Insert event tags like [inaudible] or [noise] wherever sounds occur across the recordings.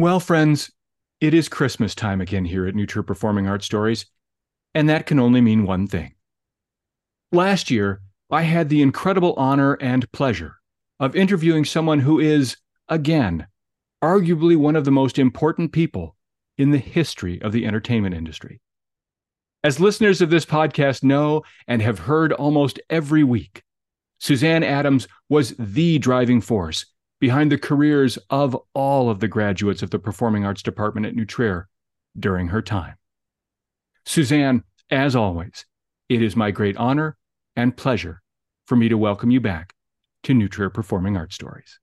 Well, friends, it is Christmas time again here at New Performing Arts Stories, and that can only mean one thing. Last year, I had the incredible honor and pleasure of interviewing someone who is, again, arguably one of the most important people in the history of the entertainment industry. As listeners of this podcast know and have heard almost every week, Suzanne Adams was the driving force behind the careers of all of the graduates of the Performing Arts Department at New during her time. Suzanne, as always, it is my great honor and pleasure for me to welcome you back to New Performing Arts Stories.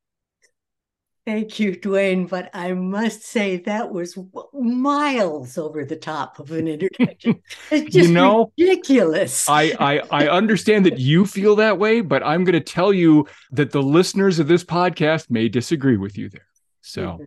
Thank you, Dwayne. But I must say that was miles over the top of an introduction. [laughs] It's just you know, ridiculous. I, I I understand that you feel that way, but I'm going to tell you that the listeners of this podcast may disagree with you there. So, mm-hmm.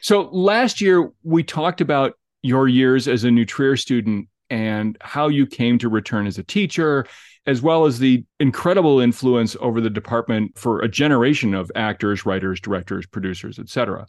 so last year we talked about your years as a New Trier student and how you came to return as a teacher as well as the incredible influence over the department for a generation of actors, writers, directors, producers, etc.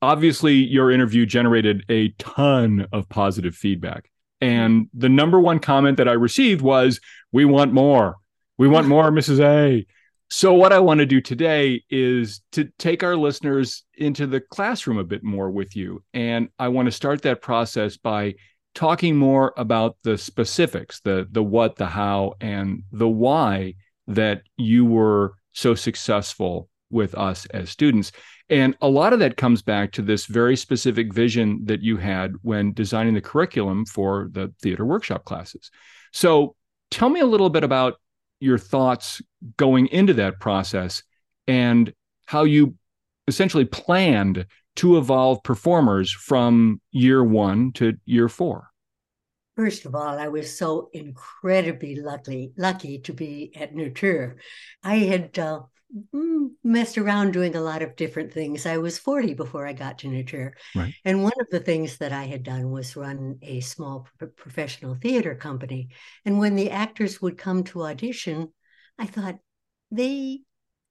Obviously, your interview generated a ton of positive feedback. And the number one comment that I received was, We want more. We want [laughs] more, Mrs. A. So, what I want to do today is to take our listeners into the classroom a bit more with you. And I want to start that process by talking more about the specifics, the the what, the how, and the why that you were so successful with us as students. And a lot of that comes back to this very specific vision that you had when designing the curriculum for the theater workshop classes. So tell me a little bit about your thoughts going into that process and how you essentially planned to evolve performers from year one to year four? First of all, I was so incredibly lucky lucky to be at Trier. I had uh, mm, messed around doing a lot of different things. I was 40 before I got to Trier. Right. And one of the things that I had done was run a small professional theater company. And when the actors would come to audition, I thought they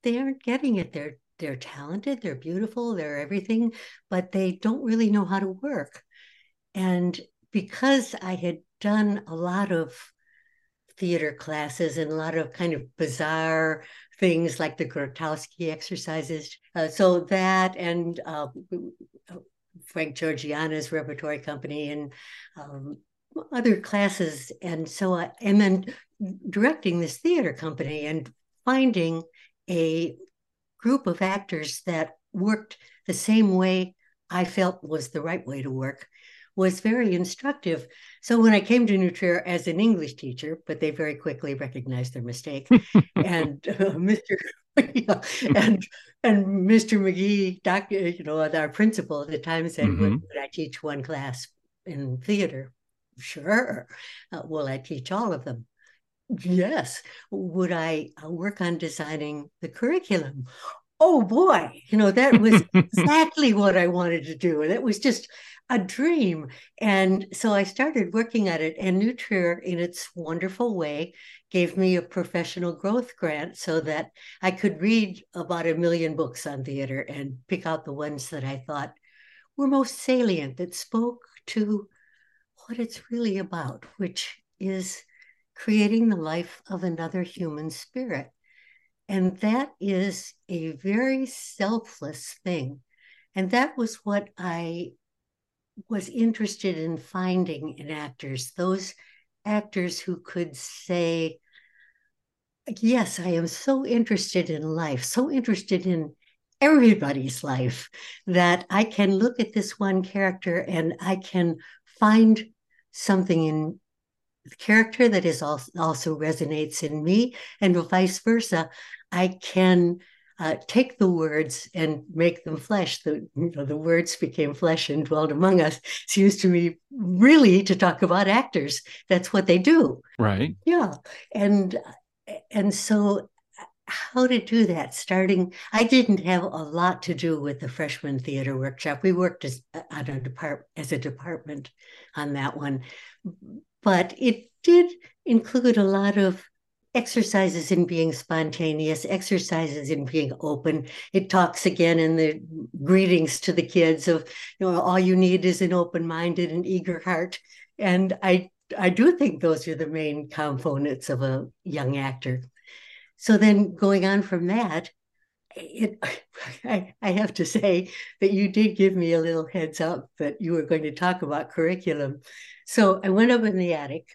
they aren't getting it. They're they're talented, they're beautiful, they're everything, but they don't really know how to work. And because I had done a lot of theater classes and a lot of kind of bizarre things like the Grotowski exercises, uh, so that and uh, Frank Georgiana's repertory company and um, other classes, and so I, and then directing this theater company and finding a group of actors that worked the same way I felt was the right way to work was very instructive. So when I came to New Trier as an English teacher, but they very quickly recognized their mistake, [laughs] and uh, Mr. [laughs] yeah, and and Mr. McGee, doctor, you know, our principal at the time said, mm-hmm. would, would, I teach one class in theater?" Sure. Uh, will I teach all of them? Yes. Would I uh, work on designing the curriculum? Oh boy, you know, that was [laughs] exactly what I wanted to do. And it was just a dream. And so I started working at it. And New Trier, in its wonderful way, gave me a professional growth grant so that I could read about a million books on theater and pick out the ones that I thought were most salient, that spoke to what it's really about, which is creating the life of another human spirit. And that is a very selfless thing. And that was what I was interested in finding in actors, those actors who could say, Yes, I am so interested in life, so interested in everybody's life that I can look at this one character and I can find something in character that is also, also resonates in me and vice versa i can uh, take the words and make them flesh. The you know the words became flesh and dwelled among us. It seems to me really to talk about actors. That's what they do. Right. Yeah. And and so how to do that? Starting i didn't have a lot to do with the freshman theater workshop. We worked as on a depart as a department on that one but it did include a lot of exercises in being spontaneous, exercises in being open. It talks again in the greetings to the kids of, you know, all you need is an open-minded and eager heart. And I I do think those are the main components of a young actor. So then going on from that, it, [laughs] I, I have to say that you did give me a little heads up that you were going to talk about curriculum. So I went up in the attic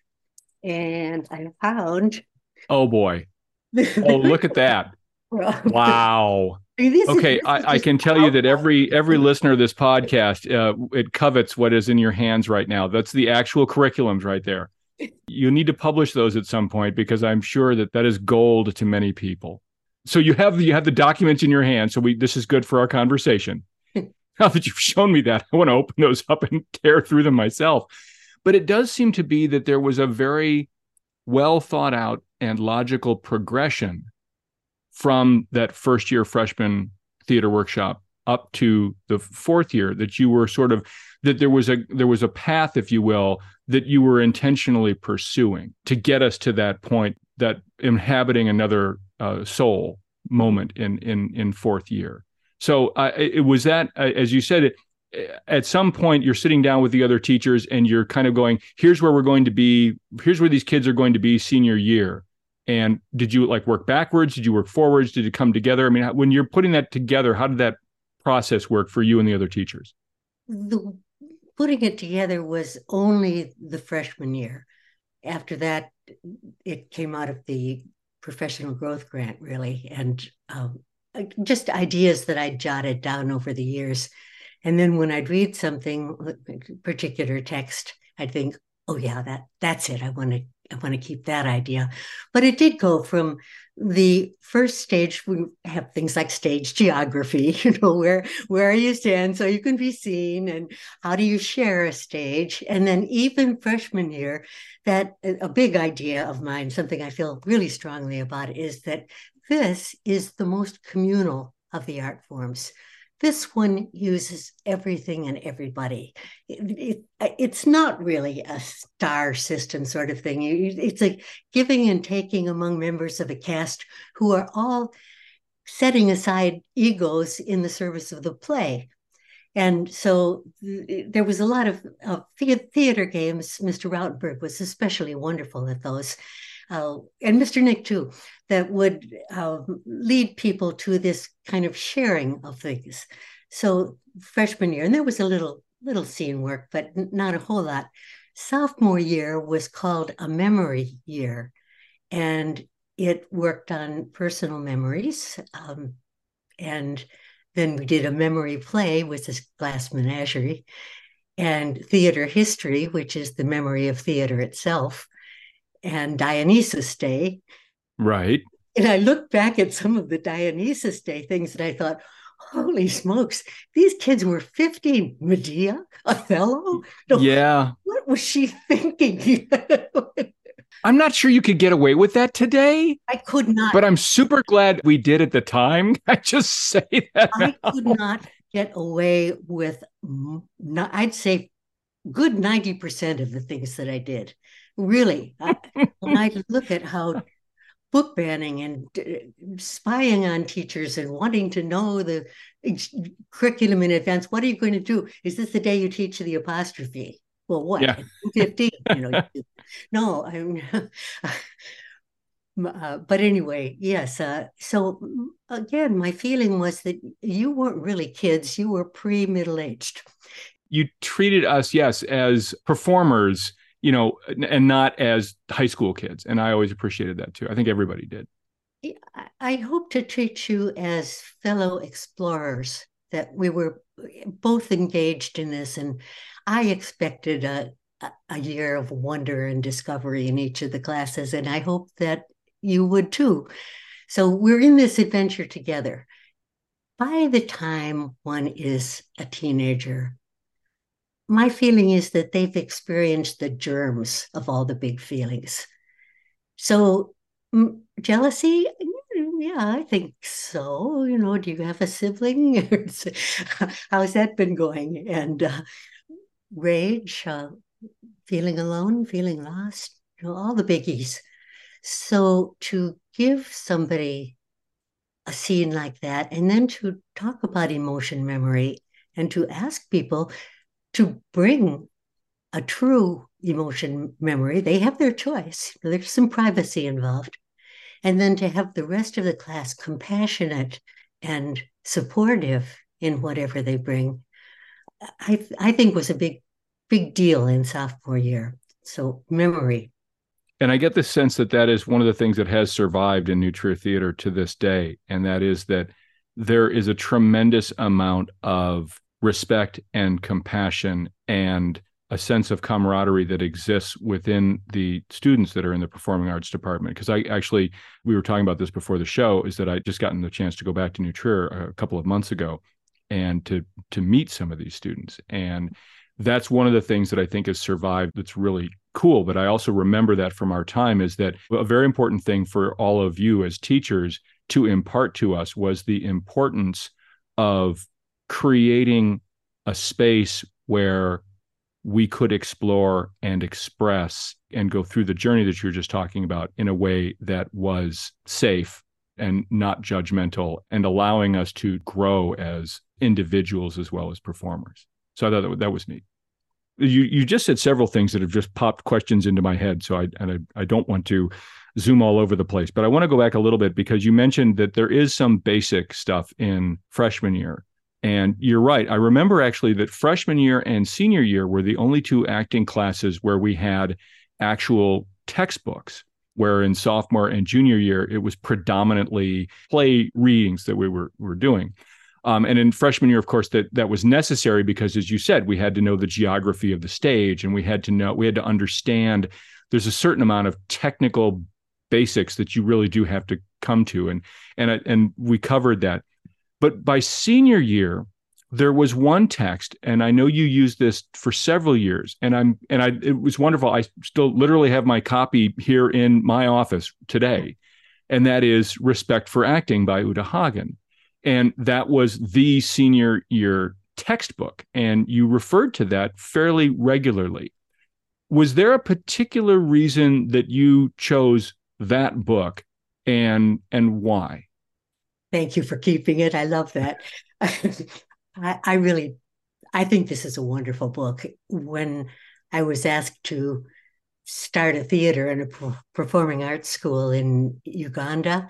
and I found. Oh boy. [laughs] oh, look at that. wow. [laughs] okay, I, I, can tell you that every every listener of this podcast, uh, it covets what is in your hands right now. That's the actual curriculums right there. You need to publish those at some point because I'm sure that that is gold to many people. So you have you have the documents in your hand. So we this is good for our conversation. [laughs] now that you've shown me that, I want to open those up and tear through them myself. But it does seem to be that there was a very well thought out and logical progression from that first year freshman theater workshop up to the fourth year that you were sort of that there was a there was a path if you will that you were intentionally pursuing to get us to that point that inhabiting another uh, soul moment in in in fourth year. So uh, it was that, uh, as you said, it, at some point you're sitting down with the other teachers and you're kind of going, here's where we're going to be. Here's where these kids are going to be senior year. And did you like work backwards? Did you work forwards? Did it come together? I mean, when you're putting that together, how did that process work for you and the other teachers? The putting it together was only the freshman year. After that, it came out of the professional growth grant, really, and um, just ideas that I jotted down over the years. And then when I'd read something, particular text, I'd think, "Oh yeah, that that's it. I want to I want to keep that idea." But it did go from the first stage. We have things like stage geography. [laughs] You know, where where you stand so you can be seen, and how do you share a stage? And then even freshman year, that a big idea of mine, something I feel really strongly about, is that this is the most communal of the art forms. This one uses everything and everybody. It, it, it's not really a star system sort of thing. It's like giving and taking among members of a cast who are all setting aside egos in the service of the play. And so there was a lot of uh, theater games. Mr. Rautenberg was especially wonderful at those. Uh, and Mr. Nick too, that would uh, lead people to this kind of sharing of things. So freshman year, and there was a little little scene work, but not a whole lot. Sophomore year was called a memory year, and it worked on personal memories. Um, and then we did a memory play, with this Glass Menagerie, and theater history, which is the memory of theater itself, and Dionysus Day. Right. And I look back at some of the Dionysus Day things and I thought, holy smokes, these kids were 15. Medea, Othello? No, yeah. What was she thinking? [laughs] I'm not sure you could get away with that today. I could not. But I'm super glad we did at the time. [laughs] I just say that. Now. I could not get away with, I'd say, good 90% of the things that I did. Really. I, [laughs] when I look at how book banning and uh, spying on teachers and wanting to know the curriculum in advance, what are you going to do? Is this the day you teach the apostrophe? Well, what? Yeah. 15, you know. no, I'm [laughs] uh, but anyway, yes. Uh, so again, my feeling was that you weren't really kids; you were pre-middle-aged. You treated us, yes, as performers, you know, and not as high school kids. And I always appreciated that too. I think everybody did. I hope to treat you as fellow explorers. That we were eh, both engaged in this, and I expected a, a year of wonder and discovery in each of the classes, and I hope that you would too. So we're in this adventure together. By the time one is a teenager, my feeling is that they've experienced the germs of all the big feelings. So, jealousy, yeah, I think so. You know, do you have a sibling? [laughs] How's that been going? And uh, rage, uh, feeling alone, feeling lost, you know, all the biggies. So to give somebody a scene like that and then to talk about emotion memory and to ask people to bring a true emotion memory, they have their choice. There's some privacy involved. And then to have the rest of the class compassionate and supportive in whatever they bring, I, I think was a big, big deal in sophomore year. So memory. And I get the sense that that is one of the things that has survived in Trier Theater to this day. And that is that there is a tremendous amount of respect and compassion and a sense of camaraderie that exists within the students that are in the performing arts department. Because i actually we were talking about this before the show is that i just gotten the chance to go back to new trier a couple of months ago and to to meet some of these students. And that's one of the things that i think has survived that's really cool. But i also remember that from our time is that a very important thing for all of you as teachers to impart to us was the importance of creating a space where we could explore and express and go through the journey that you were just talking about in a way that was safe and not judgmental and allowing us to grow as individuals as well as performers. So I thought that, that was neat. You you just said several things that have just popped questions into my head. So I and I, I don't want to zoom all over the place, but I want to go back a little bit because you mentioned that there is some basic stuff in freshman year and you're right. I remember actually that freshman year and senior year were the only two acting classes where we had actual textbooks. Where in sophomore and junior year, it was predominantly play readings that we were, were doing. Um, and in freshman year, of course, that that was necessary because, as you said, we had to know the geography of the stage, and we had to know we had to understand. There's a certain amount of technical basics that you really do have to come to, and and and we covered that. But by senior year, there was one text, and I know you used this for several years, and I'm and I it was wonderful. I still literally have my copy here in my office today, and that is Respect for Acting by Uta Hagen. And that was the senior year textbook. And you referred to that fairly regularly. Was there a particular reason that you chose that book and and why? Thank you for keeping it. I love that. [laughs] I, I really, I think this is a wonderful book. When I was asked to start a theater and a performing arts school in Uganda,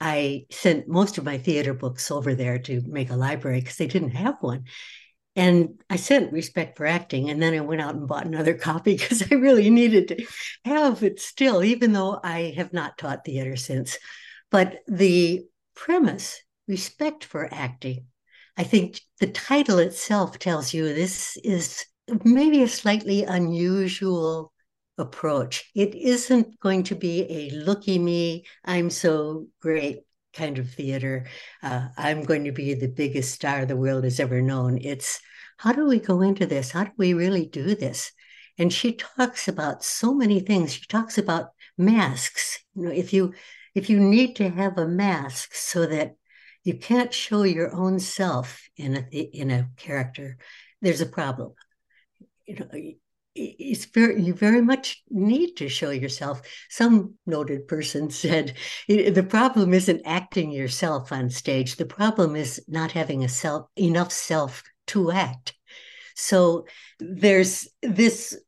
I sent most of my theater books over there to make a library because they didn't have one. And I sent Respect for Acting, and then I went out and bought another [laughs] copy because I really needed to have it still, even though I have not taught theater since. But the premise, respect for acting. I think the title itself tells you this is maybe a slightly unusual approach. It isn't going to be a looky me, I'm so great kind of theater. Uh, I'm going to be the biggest star the world has ever known. It's how do we go into this? How do we really do this? And she talks about so many things. She talks about masks. You know, if you if you need to have a mask so that you can't show your own self in a in a character, there's a problem. You know, it's very you very much need to show yourself. Some noted person [laughs] said the problem isn't acting yourself on stage. The problem is not having a self enough self to act. So there's this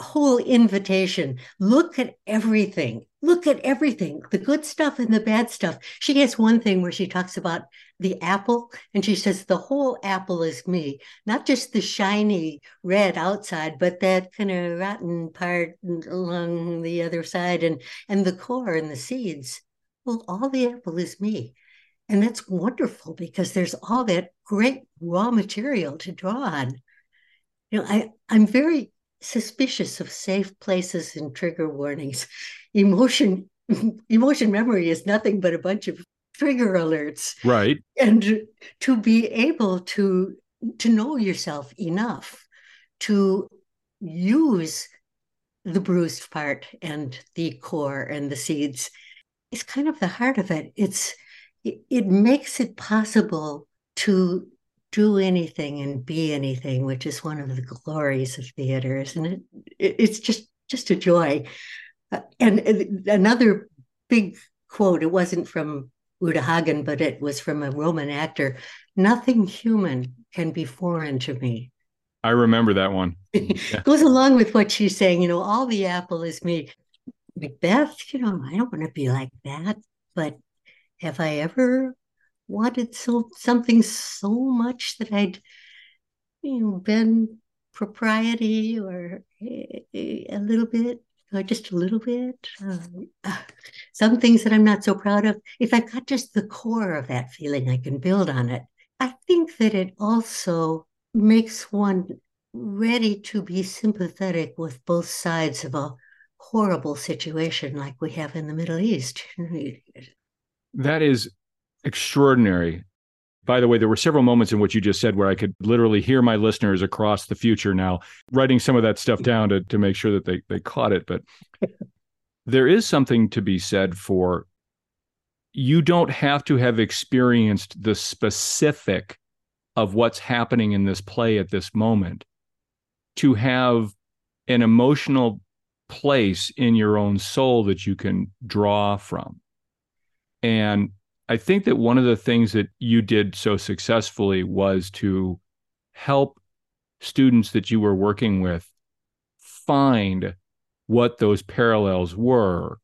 whole invitation. Look at everything look at everything the good stuff and the bad stuff. She has one thing where she talks about the apple and she says, The whole apple is me, not just the shiny red outside, but that kind of rotten part along the other side and, and the core and the seeds. Well, all the apple is me. And that's wonderful because there's all that great raw material to draw on. You know, I, I'm very suspicious of safe places and trigger warnings. [laughs] Emotion [laughs] emotion memory is nothing but a bunch of trigger alerts. Right. And to be able to to know yourself enough to use the bruised part and the core and the seeds is kind of the heart of it. It's it, it makes it possible to do anything and be anything which is one of the glories of theater isn't it, it it's just just a joy Uh, and another big quote, it wasn't from Uta Hagen, but it was from a Roman actor. Nothing human can be foreign to me. I remember that one. [laughs] Yeah. Goes along with what she's saying, you know, all the apple is me. Macbeth, you know, I don't want to be like that, but have I ever wanted so something so much that I'd, you know, been propriety or a, a little bit or just a little bit. Uh, [sighs] some things that I'm not so proud of. If I've got just the core of that feeling, I can build on it. I think that it also makes one ready to be sympathetic with both sides of a horrible situation like we have in the Middle East. [laughs] That is extraordinary. By the way, there were several moments in what you just said where I could literally hear my listeners across the future now writing some of that stuff down to, to make sure that they, they caught it. But [laughs] there is something to be said for you don't have to have experienced the specific of what's happening in this play at this moment to have an emotional place in your own soul that you can draw from. And I think that one of the things that you did so successfully was to help students that you were working with find what those parallels were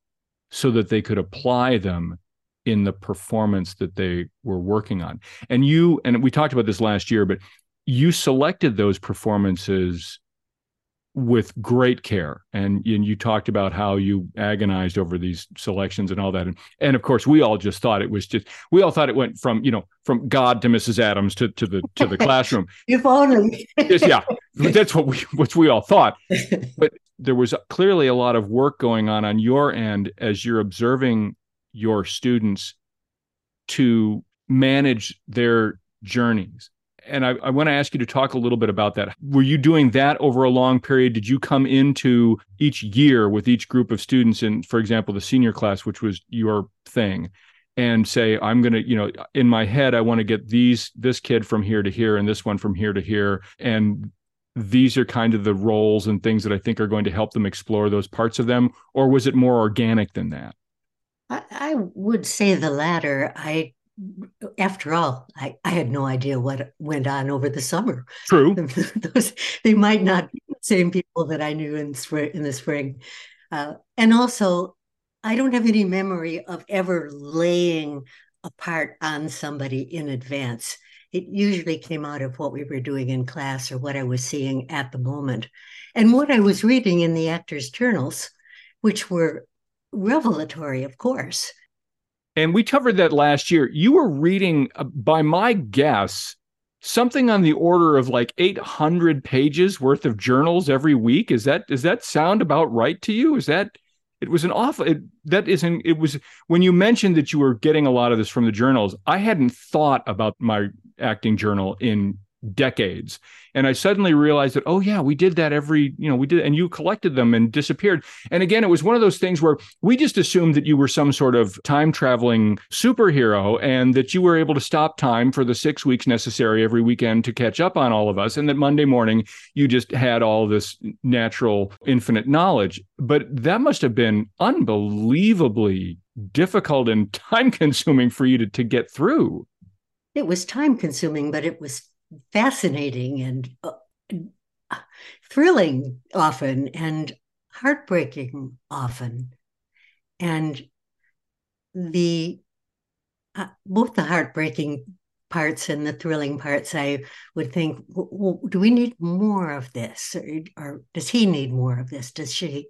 so that they could apply them in the performance that they were working on. And you, and we talked about this last year, but you selected those performances with great care. And, and you talked about how you agonized over these selections and all that. And, and of course we all just thought it was just we all thought it went from you know from god to mrs adams to, to the to the [laughs] classroom. If only. Yeah that's what we what we all thought. [laughs] But there was clearly a lot of work going on on your end as you're observing your students to manage their journeys and I, I want to ask you to talk a little bit about that. Were you doing that over a long period? Did you come into each year with each group of students in, for example, the senior class, which was your thing, and say, I'm going to, you know, in my head, I want to get these, this kid from here to here and this one from here to here. And these are kind of the roles and things that I think are going to help them explore those parts of them? Or was it more organic than that? I, I would say the latter. I after all, I, I had no idea what went on over the summer. True. [laughs] Those, they might not be the same people that I knew in spring in the spring. Uh, and also, I don't have any memory of ever laying a part on somebody in advance. It usually came out of what we were doing in class or what I was seeing at the moment. And what I was reading in the actors' journals, which were revelatory, of course and we covered that last year. You were reading, uh, by my guess, something on the order of like 800 pages worth of journals every week. Is that does that sound about right to you? Is that it was an awful it, that isn't it was when you mentioned that you were getting a lot of this from the journals i hadn't thought about my acting journal in decades. And i suddenly realized that oh yeah we did that every you know we did and you collected them and disappeared. And again it was one of those things where we just assumed that you were some sort of time traveling superhero and that you were able to stop time for the six weeks necessary every weekend to catch up on all of us and that monday morning you just had all this natural infinite knowledge. But that must have been unbelievably difficult and [laughs] time consuming for you to, to get through. It was time consuming but it was fascinating and uh, thrilling often and heartbreaking often. And the uh, both the heartbreaking parts and the thrilling parts i would think well, do we need more of this? Or, or, does he need more of this? Does she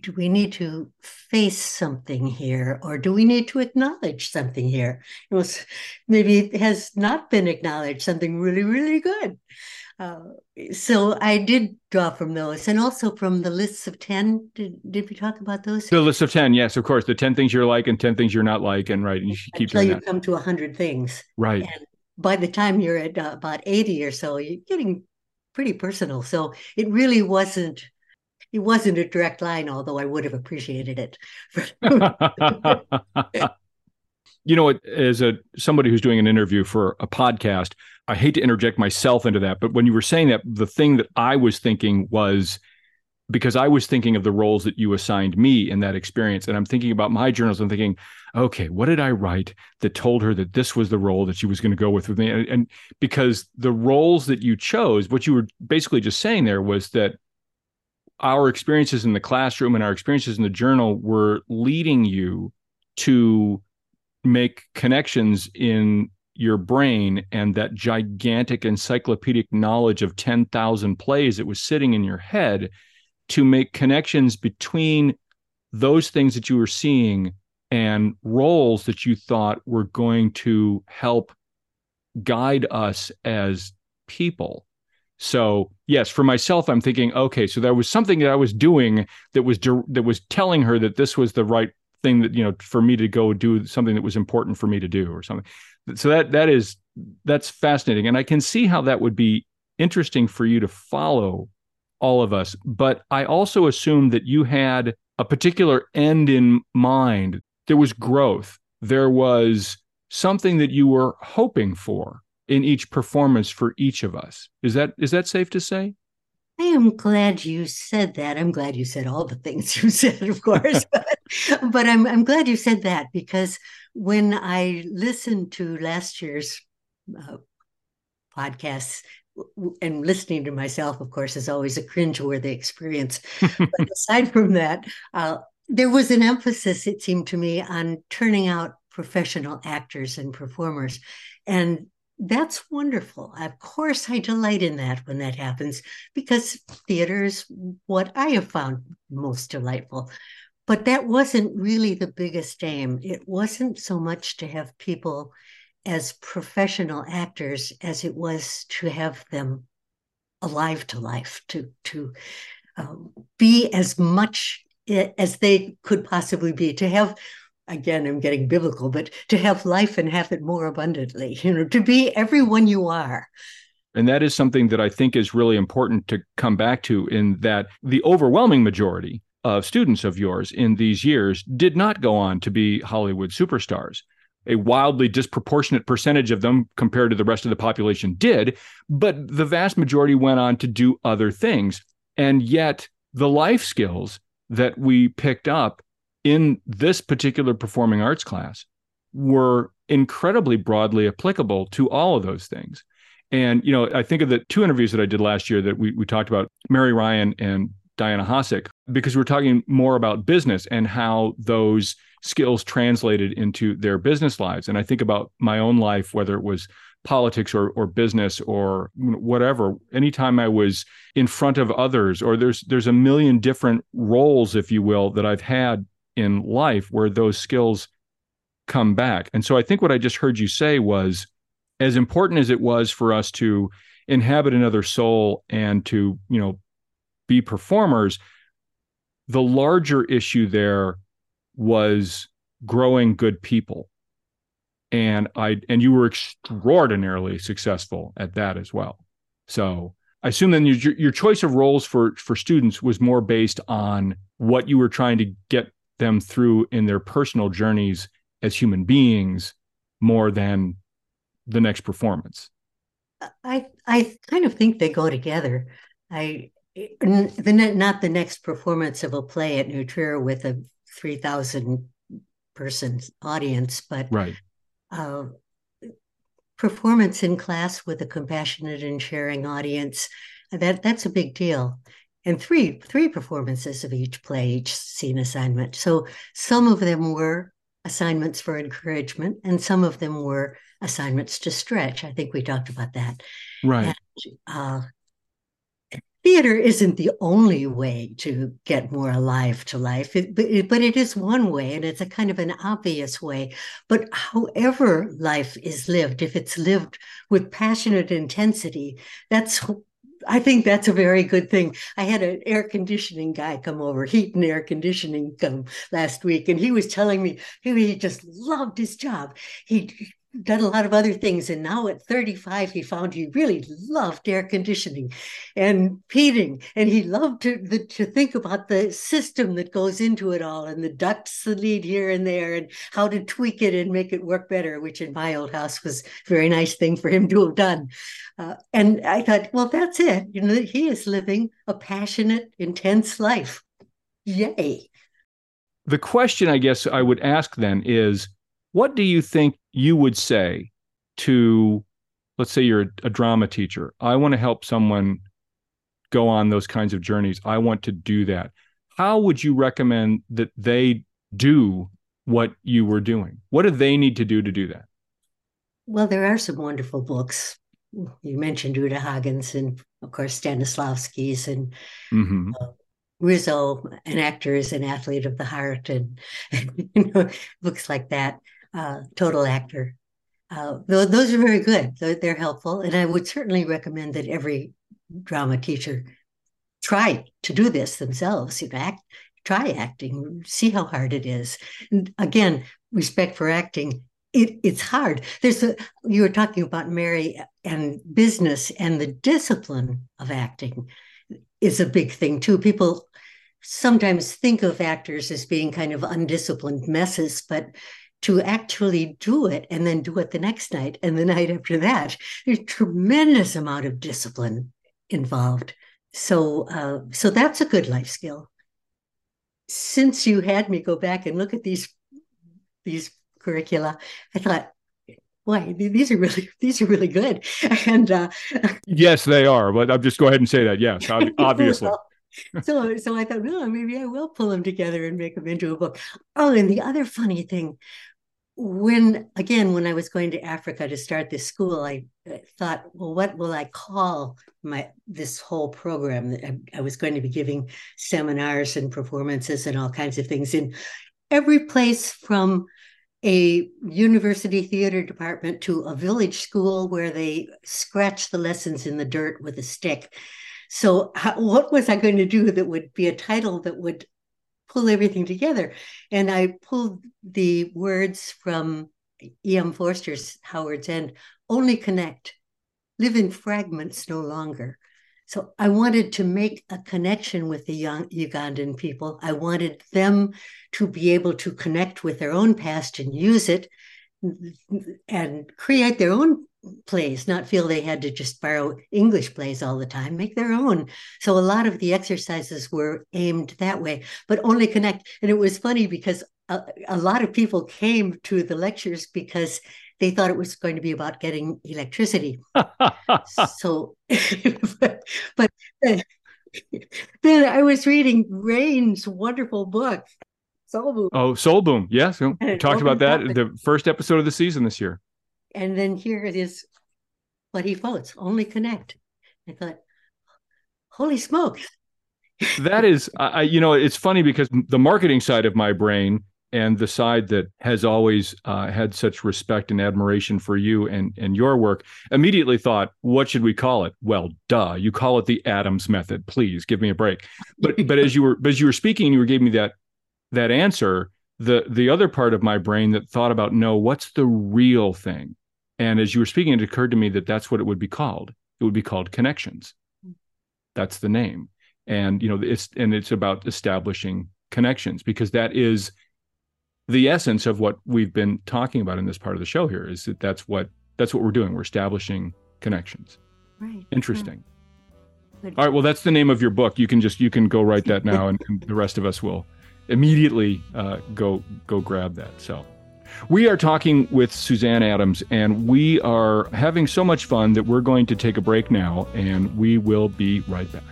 do we need to face something here or do we need to acknowledge something here? It was maybe it has not been acknowledged something really really good. Uh, so i did draw from those and also from the lists of 10 did, did we talk about those? The list of 10 yes of course the 10 things you're like and 10 things you're not like and right and you keep until you that. come to 100 things. Right. And by the time you're at uh, about 80 or so you're getting pretty personal. So it really wasn't it wasn't a direct line, although I would have appreciated it. [laughs] [laughs] you know, as a somebody who's doing an interview for a podcast, I hate to interject myself into that, but when you were saying that, the thing that I was thinking was because I was thinking of the roles that you assigned me in that experience. And I'm thinking about my journals. I'm thinking, okay, what did I write that told her that this was the role that she was going to go with with me? And, and because the roles that you chose, what you were basically just saying there was that our experiences in the classroom and our experiences in the journal were leading you to make connections in your brain and that gigantic encyclopedic knowledge of 10,000 plays that was sitting in your head to make connections between those things that you were seeing and roles that you thought were going to help guide us as people. So, yes, for myself I'm thinking okay, so there was something that I was doing that was that was telling her that this was the right thing that you know for me to go do something that was important for me to do or something. So that that is that's fascinating and I can see how that would be interesting for you to follow all of us. But I also assumed that you had a particular end in mind. There was growth, there was something that you were hoping for in each performance for each of us. Is that is that safe to say? I am glad you said that. I'm glad you said all the things you said, of course, [laughs] but, but I'm I'm glad you said that because when I listened to last year's uh, podcasts, and listening to myself, of course, is always a cringeworthy experience. but [laughs] aside from that, uh, there was an emphasis, it seemed to me, on turning out professional actors and performers. And that's wonderful. Of course, I delight in that when that happens because theater is what I have found most delightful. But that wasn't really the biggest aim. It wasn't so much to have people as professional actors as it was to have them alive to life, to to um, be as much as they could possibly be, to have again i'm getting biblical but to have life and have it more abundantly you know to be everyone you are and that is something that i think is really important to come back to in that the overwhelming majority of students of yours in these years did not go on to be hollywood superstars a wildly disproportionate percentage of them compared to the rest of the population did, but the vast majority went on to do other things. And yet, the life skills that we picked up in this particular performing arts class were incredibly broadly applicable to all of those things. And, you know, I think of the two interviews that I did last year that we, we talked about Mary Ryan and Diana Hosick, because we're talking more about business and how those skills translated into their business lives. And I think about my own life, whether it was politics or, or business or whatever anytime i was in front of others or there's there's a million different roles if you will that i've had in life where those skills come back. And so i think what i just heard you say was as important as it was for us to inhabit another soul and to you know be performers the larger issue there was growing good people. And i and you were extraordinarily successful at that as well. So i assume then your, your choice of roles for for students was more based on what you were trying to get them through in their personal journeys as human beings more than the next performance. I i kind of think they go together. I the not the next performance of a play at New Trier with a 3,000 person audience, but right. Uh, performance in class with a compassionate and sharing audience that that's a big deal and three three performances of each play each scene assignment. So some of them were assignments for encouragement and some of them were assignments to stretch. I think we talked about that. Right. And, uh, theater isn't the only way to get more alive to life, it, but, it, but it is one way, and it's a kind of an obvious way. But however life is lived, if it's lived with passionate intensity, that's I think that's a very good thing. I had an air conditioning guy come over, heat and air conditioning come last week, and he was telling me he just loved his job. He done a lot of other things. And now at 35, he found he really loved air conditioning and heating. And he loved to, the, to think about the system that goes into it all and the ducts that lead here and there and how to tweak it and make it work better, which in my old house was a very nice thing for him to have done. Uh, and I thought, well, that's it. You know, he is living a passionate, intense life. Yay. The question I guess I would ask then is what do you think you would say to, let's say you're a drama teacher? I want to help someone go on those kinds of journeys. I want to do that. How would you recommend that they do what you were doing? What do they need to do to do that? Well, there are some wonderful books. You mentioned Uta Hagens and, of course, Stanislavski's and mm-hmm. uh, Rizzo, an actor, is an athlete of the heart, and, and [laughs] you know, books like that. Uh, Total Actor. Uh, those are very good. They're, they're helpful, and I would certainly recommend that every drama teacher try to do this themselves. You know, act, try acting, see how hard it is. And again, respect for acting. It, it's hard. There's a you were talking about Mary and business and the discipline of acting is a big thing too. People sometimes think of actors as being kind of undisciplined messes, but to actually do it and then do it the next night and the [laughs] night after that, there's a tremendous amount of discipline involved. So, uh, so that's a good life skill. Since you had me go back and look at these these curricula, I thought, boy, these are really [laughs] these are really good. [laughs] And uh, yes, they are. But I'll just go ahead and say that. Yes, obviously. so so I thought, well, maybe I will pull them together and make them into a book. Oh, and the other funny thing, when again, when I was going to Africa to start this school, I uh, thought, well, what will I call my this whole program? That I, I was going to be giving seminars and performances and all kinds of things in every place from a university theater department to a village school where they scratch the lessons in the dirt with a stick. So, how, what was I going to do that would be a title that would pull everything together? And I pulled the words from E.M. Forster's Howards End only connect, live in fragments no longer. So I wanted to make a connection with the young Ugandan people. I wanted them to be able to connect with their own past and use it and create their own plays, not feel they had to just borrow English plays all the time, make their own. So a lot of the exercises were aimed that way, but only connect. And it was funny because a, a lot of people came to the lectures because they thought it was going to be about getting electricity. [laughs] so, [laughs] but, but then, then I was reading Rainn's wonderful book, Soul Boom. Oh, Soul Boom. Yes. we talked about that in the first episode of the season this year. And then here it is what he quotes only connect. I thought, holy smokes. that is, I, you know, it's funny because the marketing side of my brain and the side that has always uh, had such respect and admiration for you and, and your work immediately thought, what should we call it? Well, duh, you call it the Adams method. Please give me a break. But [laughs] but as you were as you were speaking, you were giving me that that answer. The the other part of my brain that thought about no, what's the real thing? And as you were speaking, it occurred to me that that's what it would be called. It would be called connections. That's the name. And you know, it's and it's about establishing connections because that is the essence of what we've been talking about in this part of the show here is that that's what that's what we're doing. We're establishing connections. Right. Interesting. All right. Well that's the name of your book. You can just you can go write that now and, and the rest of us will immediately uh, go go grab that. So we are talking with suzanne adams and we are having so much fun that we're going to take a break now and we will be right back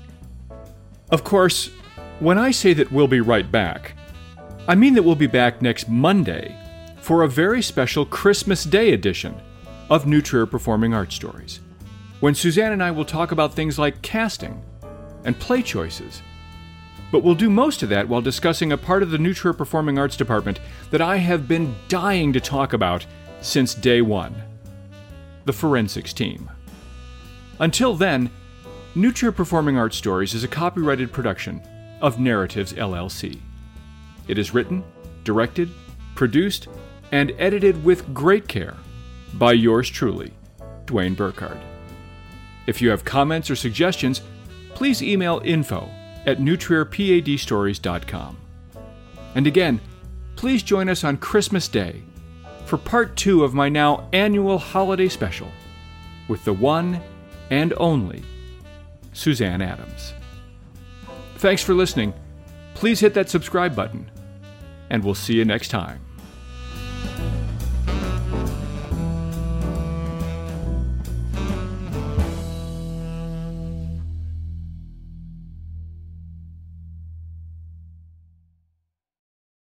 of course when i say that we'll be right back I mean that we'll be back next Monday for a very special Christmas Day edition of New Trier Performing Arts Stories, when Suzanne and I will talk about things like casting and play choices. But we'll do most of that while discussing a part of the New Trier Performing Arts Department that I have been dying to talk about since day one the forensics team. Until then, New Trier Performing Arts Stories is a copyrighted production of Narratives LLC. It is written, directed, produced, and edited with great care by yours truly, Dwayne Burkhardt. If you have comments or suggestions, please email info at nutrierpadstories.com. And again, please join us on Christmas Day for part two of my now annual holiday special with the one and only Suzanne Adams. Thanks for listening. Please hit that subscribe button, and we'll see you next time.